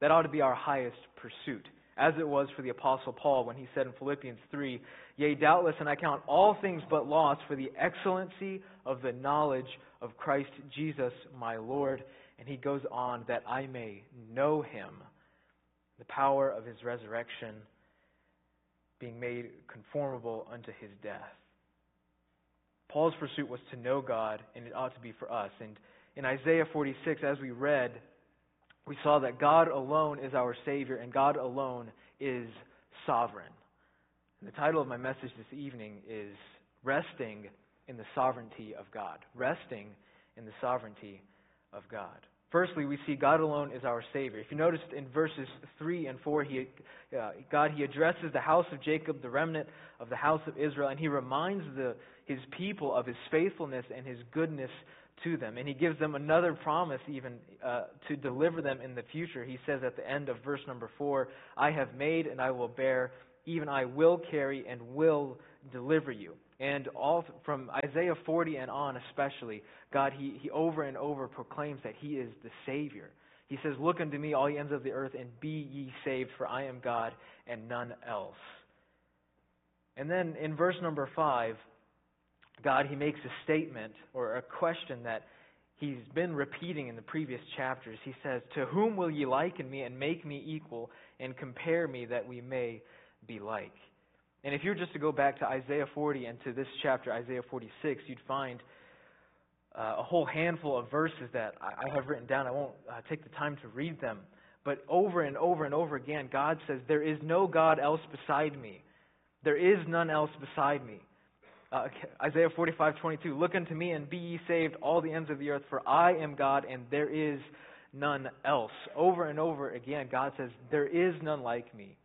Speaker 10: That ought to be our highest pursuit, as it was for the Apostle Paul when he said in Philippians 3 Yea, doubtless, and I count all things but loss for the excellency of the knowledge of Christ Jesus my Lord. And he goes on, that I may know him, the power of his resurrection being made conformable unto his death. Paul's pursuit was to know God, and it ought to be for us. And in Isaiah 46, as we read, we saw that God alone is our Savior, and God alone is sovereign. And the title of my message this evening is Resting in the Sovereignty of God. Resting in the Sovereignty of God. Firstly, we see God alone is our Savior. If you noticed in verses 3 and 4, he, uh, God, He addresses the house of Jacob, the remnant of the house of Israel, and He reminds the, His people of His faithfulness and His goodness to them. And He gives them another promise, even uh, to deliver them in the future. He says at the end of verse number 4 I have made and I will bear, even I will carry and will deliver you. And all from Isaiah 40 and on, especially, God, he, he over and over proclaims that He is the Savior. He says, Look unto me, all ye ends of the earth, and be ye saved, for I am God and none else. And then in verse number 5, God, He makes a statement or a question that He's been repeating in the previous chapters. He says, To whom will ye liken me and make me equal and compare me that we may be like? And if you were just to go back to Isaiah 40 and to this chapter, Isaiah 46, you'd find uh, a whole handful of verses that I, I have written down. I won't uh, take the time to read them. But over and over and over again, God says, There is no God else beside me. There is none else beside me. Uh, Isaiah 45:22 Look unto me and be ye saved, all the ends of the earth, for I am God and there is none else. Over and over again, God says, There is none like me.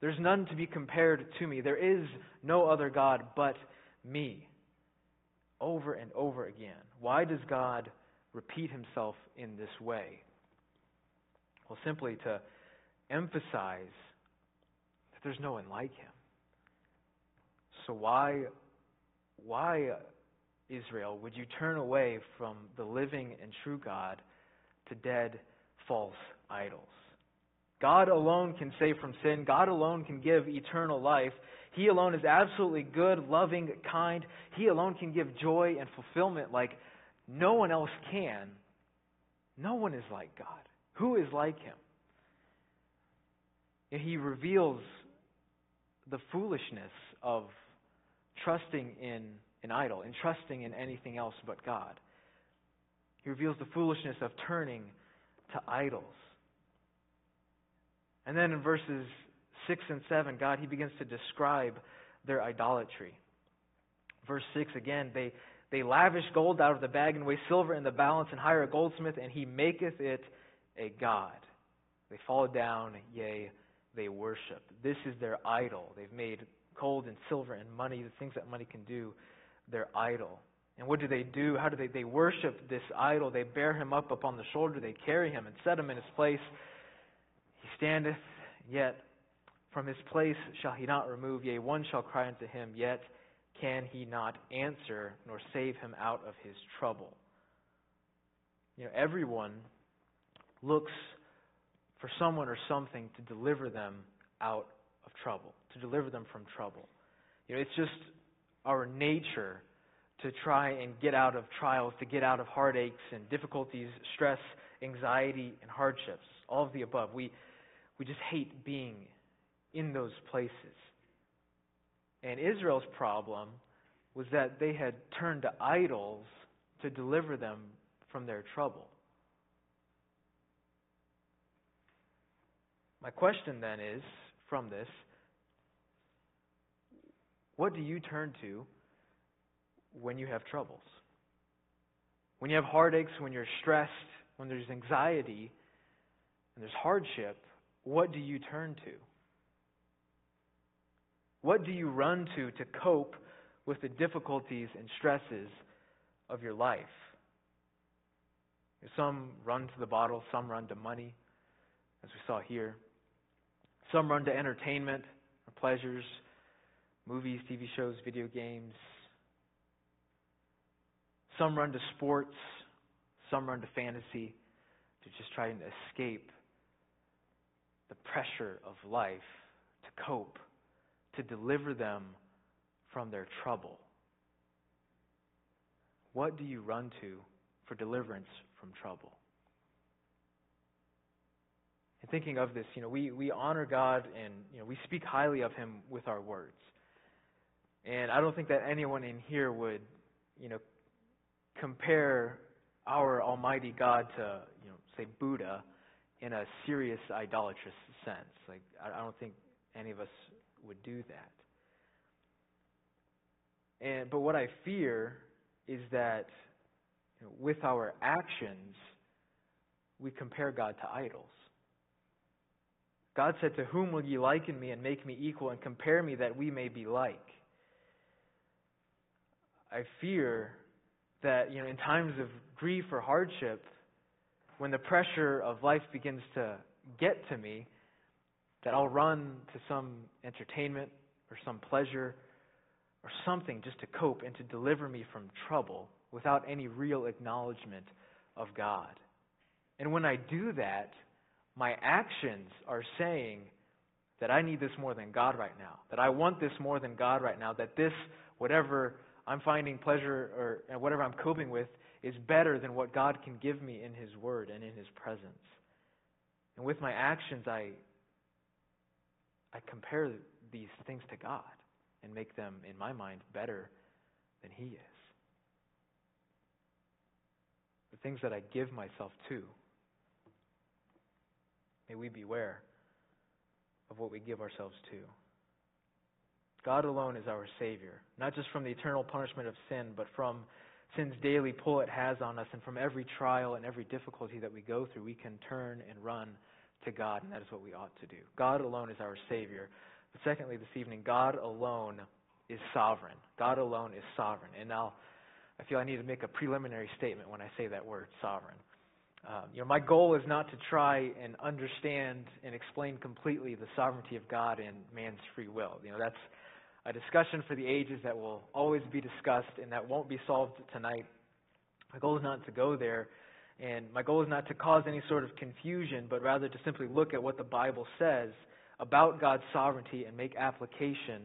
Speaker 10: There's none to be compared to me. There is no other God but me. Over and over again. Why does God repeat himself in this way? Well, simply to emphasize that there's no one like him. So why why uh, Israel would you turn away from the living and true God to dead false idols? God alone can save from sin. God alone can give eternal life. He alone is absolutely good, loving, kind. He alone can give joy and fulfillment like no one else can. No one is like God. Who is like Him? And he reveals the foolishness of trusting in an idol and trusting in anything else but God. He reveals the foolishness of turning to idols. And then in verses 6 and 7, God, He begins to describe their idolatry. Verse 6 again, they, they lavish gold out of the bag and weigh silver in the balance and hire a goldsmith, and he maketh it a god. They fall down, yea, they worship. This is their idol. They've made gold and silver and money, the things that money can do, their idol. And what do they do? How do they? They worship this idol. They bear him up upon the shoulder. They carry him and set him in his place He standeth, yet from his place shall he not remove, yea, one shall cry unto him, yet can he not answer nor save him out of his trouble. You know, everyone looks for someone or something to deliver them out of trouble, to deliver them from trouble. You know, it's just our nature to try and get out of trials, to get out of heartaches and difficulties, stress, anxiety, and hardships. All of the above. We we just hate being in those places. And Israel's problem was that they had turned to idols to deliver them from their trouble. My question then is from this what do you turn to when you have troubles? When you have heartaches, when you're stressed, when there's anxiety, and there's hardship, what do you turn to? What do you run to to cope with the difficulties and stresses of your life? Some run to the bottle, some run to money, as we saw here. Some run to entertainment or pleasures, movies, TV shows, video games. Some run to sports, some run to fantasy to just try and escape the pressure of life to cope, to deliver them from their trouble. What do you run to for deliverance from trouble? And thinking of this, you know, we, we honor God and you know, we speak highly of Him with our words. And I don't think that anyone in here would, you know, compare our Almighty God to, you know, say Buddha in a serious idolatrous sense. Like I don't think any of us would do that. And but what I fear is that you know, with our actions, we compare God to idols. God said, To whom will ye liken me and make me equal and compare me that we may be like? I fear that, you know, in times of grief or hardship, when the pressure of life begins to get to me, that I'll run to some entertainment or some pleasure or something just to cope and to deliver me from trouble without any real acknowledgement of God. And when I do that, my actions are saying that I need this more than God right now, that I want this more than God right now, that this, whatever I'm finding pleasure or whatever I'm coping with, is better than what God can give me in His Word and in His presence. And with my actions, I, I compare these things to God and make them, in my mind, better than He is. The things that I give myself to. May we beware of what we give ourselves to. God alone is our Savior, not just from the eternal punishment of sin, but from sin's daily pull it has on us, and from every trial and every difficulty that we go through, we can turn and run to God, and that is what we ought to do. God alone is our Savior. But secondly, this evening, God alone is sovereign. God alone is sovereign. And now, I feel I need to make a preliminary statement when I say that word, sovereign. Um, you know, my goal is not to try and understand and explain completely the sovereignty of God and man's free will. You know, that's a discussion for the ages that will always be discussed and that won't be solved tonight. My goal is not to go there, and my goal is not to cause any sort of confusion, but rather to simply look at what the Bible says about God's sovereignty and make application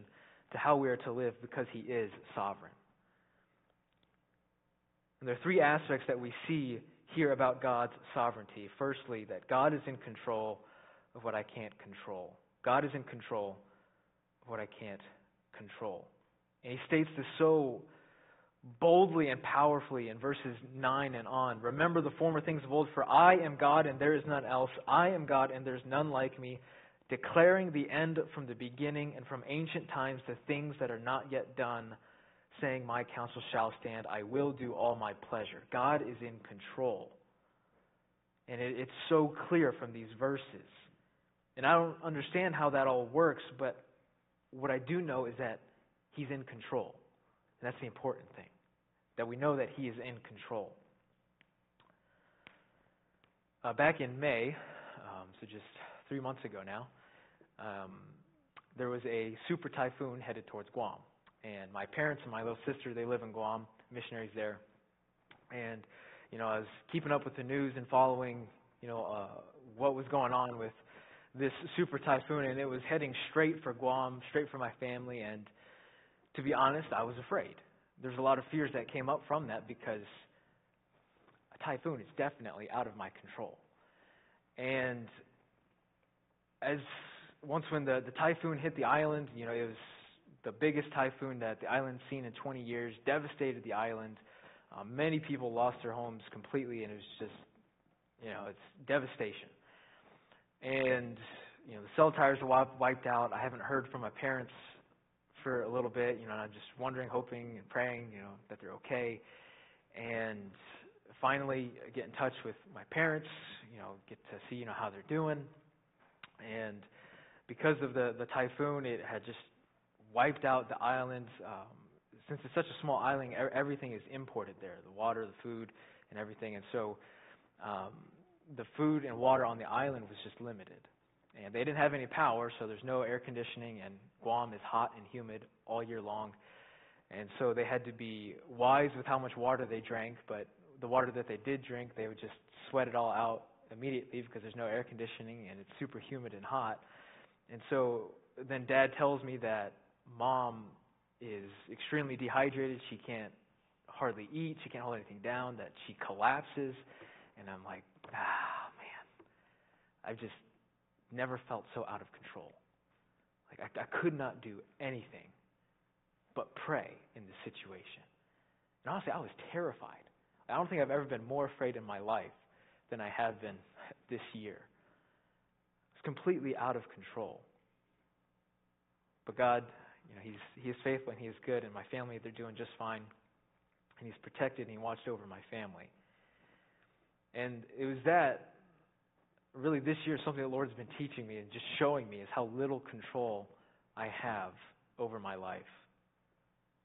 Speaker 10: to how we are to live because He is sovereign. And there are three aspects that we see here about God's sovereignty. Firstly, that God is in control of what I can't control. God is in control of what I can't control. And he states this so boldly and powerfully in verses 9 and on. Remember the former things of old, for I am God and there is none else. I am God and there is none like me, declaring the end from the beginning and from ancient times the things that are not yet done, saying, My counsel shall stand. I will do all my pleasure. God is in control. And it, it's so clear from these verses. And I don't understand how that all works, but what I do know is that He's in control. And that's the important thing, that we know that He is in control. Uh, back in May, um, so just three months ago now, um, there was a super typhoon headed towards Guam. And my parents and my little sister, they live in Guam, missionaries there. And, you know, I was keeping up with the news and following, you know, uh, what was going on with this super typhoon, and it was heading straight for Guam, straight for my family. And to be honest, I was afraid. There's a lot of fears that came up from that because a typhoon is definitely out of my control. And as once when the, the typhoon hit the island, you know, it was the biggest typhoon that the island's seen in 20 years, devastated the island. Um, many people lost their homes completely, and it was just, you know, it's devastation. And you know, the cell towers are wiped out. I haven't heard from my parents for a little bit. You know, and I'm just wondering, hoping, and praying, you know, that they're okay. And finally, get in touch with my parents. You know, get to see you know how they're doing. And because of the the typhoon, it had just wiped out the island. Um, since it's such a small island, everything is imported there: the water, the food, and everything. And so, um, the food and water on the island was just limited. And they didn't have any power, so there's no air conditioning, and Guam is hot and humid all year long. And so they had to be wise with how much water they drank, but the water that they did drink, they would just sweat it all out immediately because there's no air conditioning and it's super humid and hot. And so then dad tells me that mom is extremely dehydrated. She can't hardly eat. She can't hold anything down, that she collapses. And I'm like, ah, man, I've just never felt so out of control. Like, I, I could not do anything but pray in this situation. And honestly, I was terrified. I don't think I've ever been more afraid in my life than I have been this year. It's completely out of control. But God, You know, he's he is faithful and he is good, and my family they're doing just fine, and he's protected and he watched over my family. And it was that really this year something the Lord's been teaching me and just showing me is how little control I have over my life.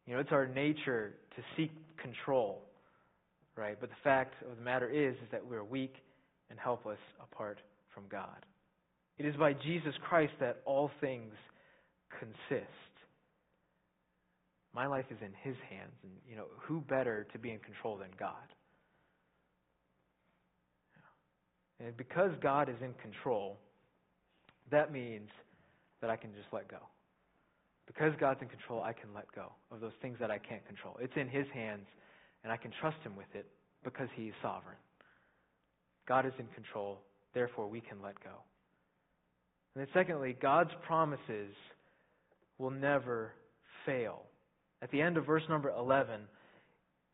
Speaker 10: You know, it's our nature to seek control, right? But the fact of the matter is, is that we're weak and helpless apart from God. It is by Jesus Christ that all things consist. My life is in His hands, and you know, who better to be in control than God? And because God is in control, that means that I can just let go. Because God's in control, I can let go of those things that I can't control. It's in His hands, and I can trust Him with it because He is sovereign. God is in control, therefore we can let go. And then, secondly, God's promises will never fail. At the end of verse number 11,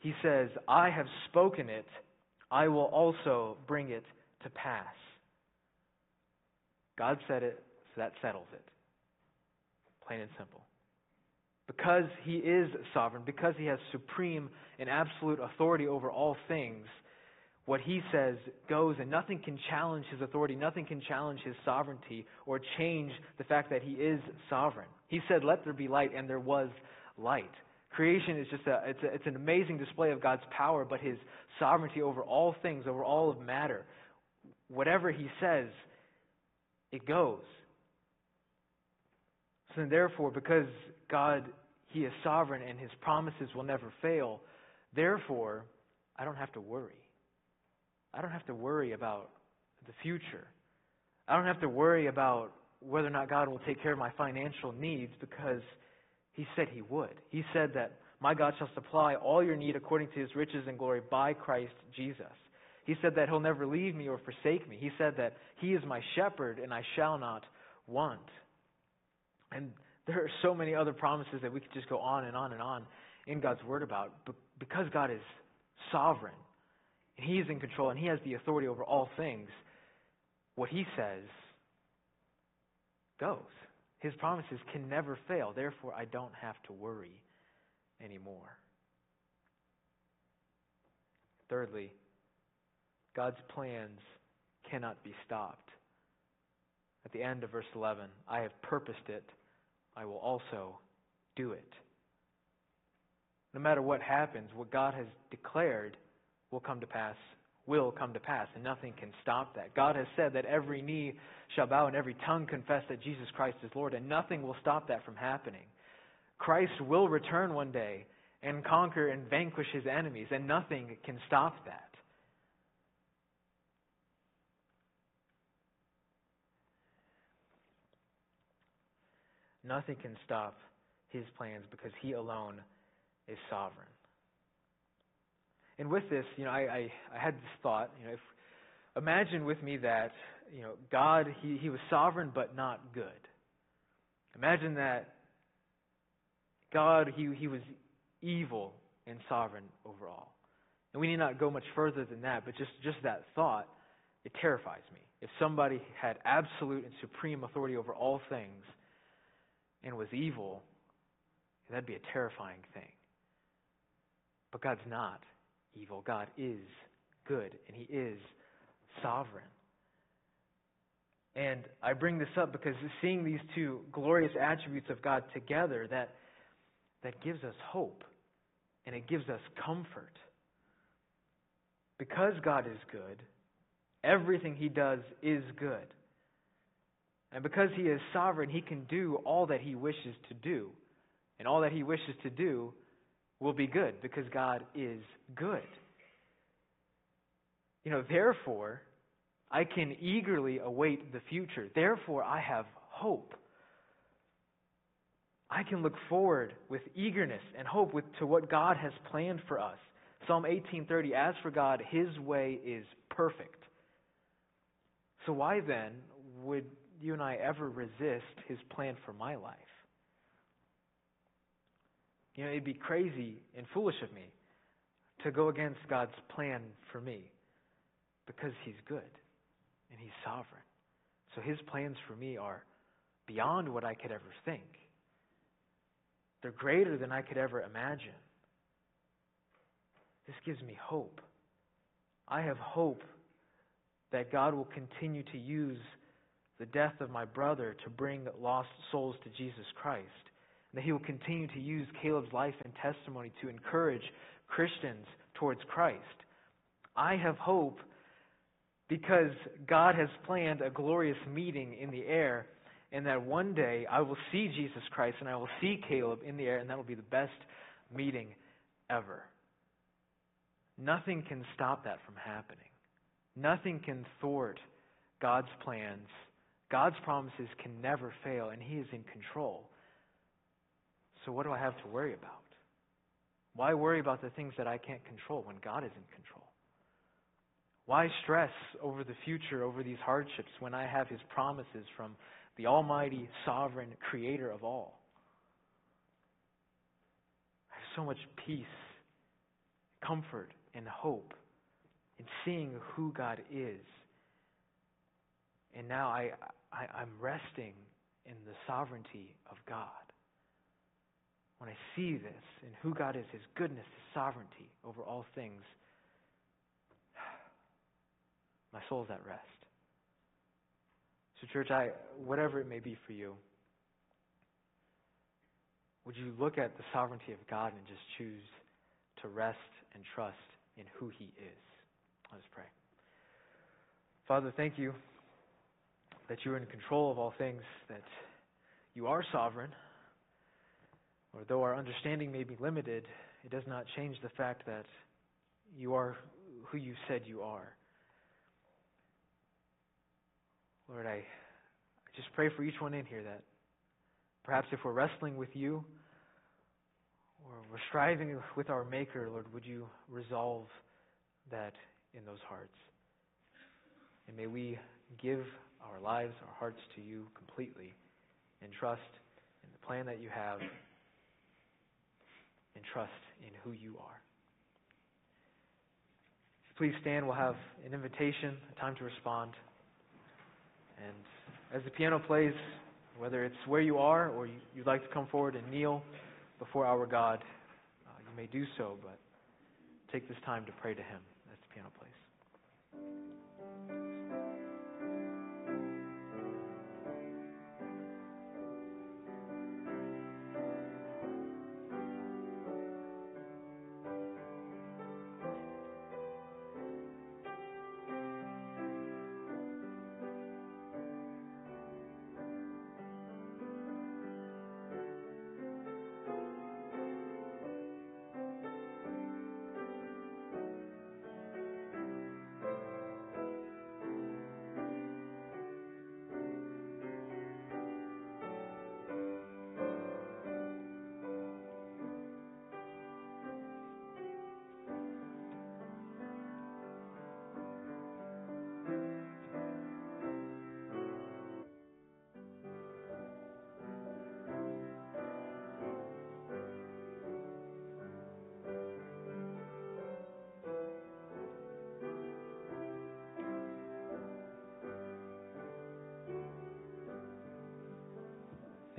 Speaker 10: He says, I have spoken it, I will also bring it to pass. God said it, so that settles it. Plain and simple. Because He is sovereign, because He has supreme and absolute authority over all things, what He says goes, and nothing can challenge His authority, nothing can challenge His sovereignty or change the fact that He is sovereign. He said, Let there be light, and there was light. Creation is just a it's, a, it's an amazing display of God's power, but His sovereignty over all things, over all of matter. Whatever He says, it goes. So therefore, because God, He is sovereign and His promises will never fail, therefore, I don't have to worry. I don't have to worry about the future. I don't have to worry about whether or not God will take care of my financial needs because He said He would. He said that my God shall supply all your need according to His riches and glory by Christ Jesus. He said that He'll never leave me or forsake me. He said that He is my shepherd and I shall not want. And there are so many other promises that we could just go on and on and on in God's Word about. But because God is sovereign and He is in control and He has the authority over all things, what He says goes. His promises can never fail. Therefore, I don't have to worry anymore. Thirdly, God's plans cannot be stopped. At the end of verse 11, I have purposed it, I will also do it. No matter what happens, what God has declared will come to pass, will come to pass, and nothing can stop that. God has said that every knee shall bow and every tongue confess that Jesus Christ is Lord, and nothing will stop that from happening. Christ will return one day and conquer and vanquish his enemies, and nothing can stop that. Nothing can stop his plans because he alone is sovereign. And with this, you know, I, I, I had this thought, you know, if, imagine with me that, you know, God, he, he was sovereign but not good. Imagine that God, he, he was evil and sovereign overall. And we need not go much further than that, but just, just that thought, it terrifies me. If somebody had absolute and supreme authority over all things, and was evil, that'd be a terrifying thing. But God's not evil. God is good, and He is sovereign. And I bring this up because seeing these two glorious attributes of God together, that, that gives us hope and it gives us comfort. Because God is good, everything He does is good. And because he is sovereign, he can do all that he wishes to do. And all that he wishes to do will be good because God is good. You know, therefore, I can eagerly await the future. Therefore, I have hope. I can look forward with eagerness and hope with, to what God has planned for us. Psalm 18:30 As for God, his way is perfect. So why then would you and I ever resist his plan for my life. You know, it'd be crazy and foolish of me to go against God's plan for me because he's good and he's sovereign. So his plans for me are beyond what I could ever think. They're greater than I could ever imagine. This gives me hope. I have hope that God will continue to use the death of my brother to bring lost souls to Jesus Christ. That he will continue to use Caleb's life and testimony to encourage Christians towards Christ. I have hope because God has planned a glorious meeting in the air, and that one day I will see Jesus Christ and I will see Caleb in the air, and that will be the best meeting ever. Nothing can stop that from happening. Nothing can thwart God's plans. God's promises can never fail, and He is in control. So, what do I have to worry about? Why worry about the things that I can't control when God is in control? Why stress over the future, over these hardships, when I have His promises from the Almighty, Sovereign, Creator of all? I have so much peace, comfort, and hope in seeing who God is. And now I, I, I'm resting in the sovereignty of God. When I see this and who God is, His goodness, His sovereignty over all things, my soul's at rest. So, church, I, whatever it may be for you, would you look at the sovereignty of God and just choose to rest and trust in who He is? Let us pray. Father, thank you that you are in control of all things, that you are sovereign. Or though our understanding may be limited, it does not change the fact that you are who you said you are. Lord, I, I just pray for each one in here that perhaps if we're wrestling with you or we're striving with our Maker, Lord, would you resolve that in those hearts? And may we give our lives, our hearts to you completely and trust in the plan that you have and trust in who you are. Please stand. We'll have an invitation, a time to respond. And as the piano plays, whether it's where you are or you'd like to come forward and kneel before our God, uh, you may do so, but take this time to pray to Him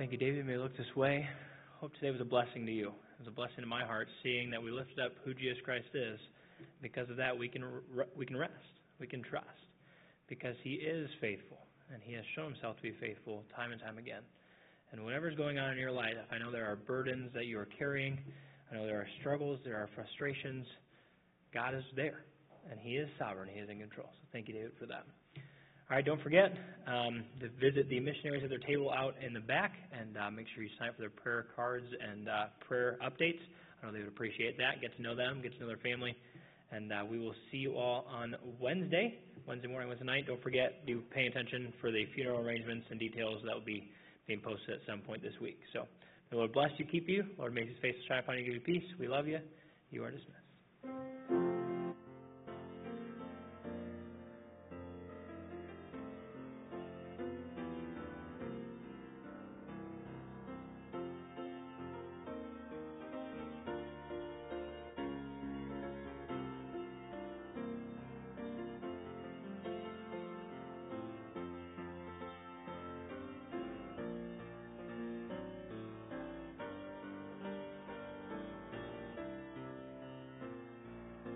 Speaker 1: Thank you, David. May look this way. Hope today was a blessing to you. It was a blessing to my heart, seeing that we lifted up who Jesus Christ is. Because of that, we can we can rest, we can trust, because He is faithful, and He has shown Himself to be faithful time and time again. And whatever's going on in your life, I know there are burdens that you are carrying. I know there are struggles, there are frustrations. God is there, and He is sovereign. He is in control. So thank you, David, for that. All right, don't forget um, to visit the missionaries at their table out in the back and uh, make sure you sign up for their prayer cards and uh, prayer updates. I know they would appreciate that. Get to know them, get to know their family. And uh, we will see you all on Wednesday, Wednesday morning, Wednesday night. Don't forget, do pay attention for the funeral arrangements and details that will be being posted at some point this week. So, the Lord bless you, keep you. Lord, make his face shine upon you, give you peace. We love you. You are dismissed.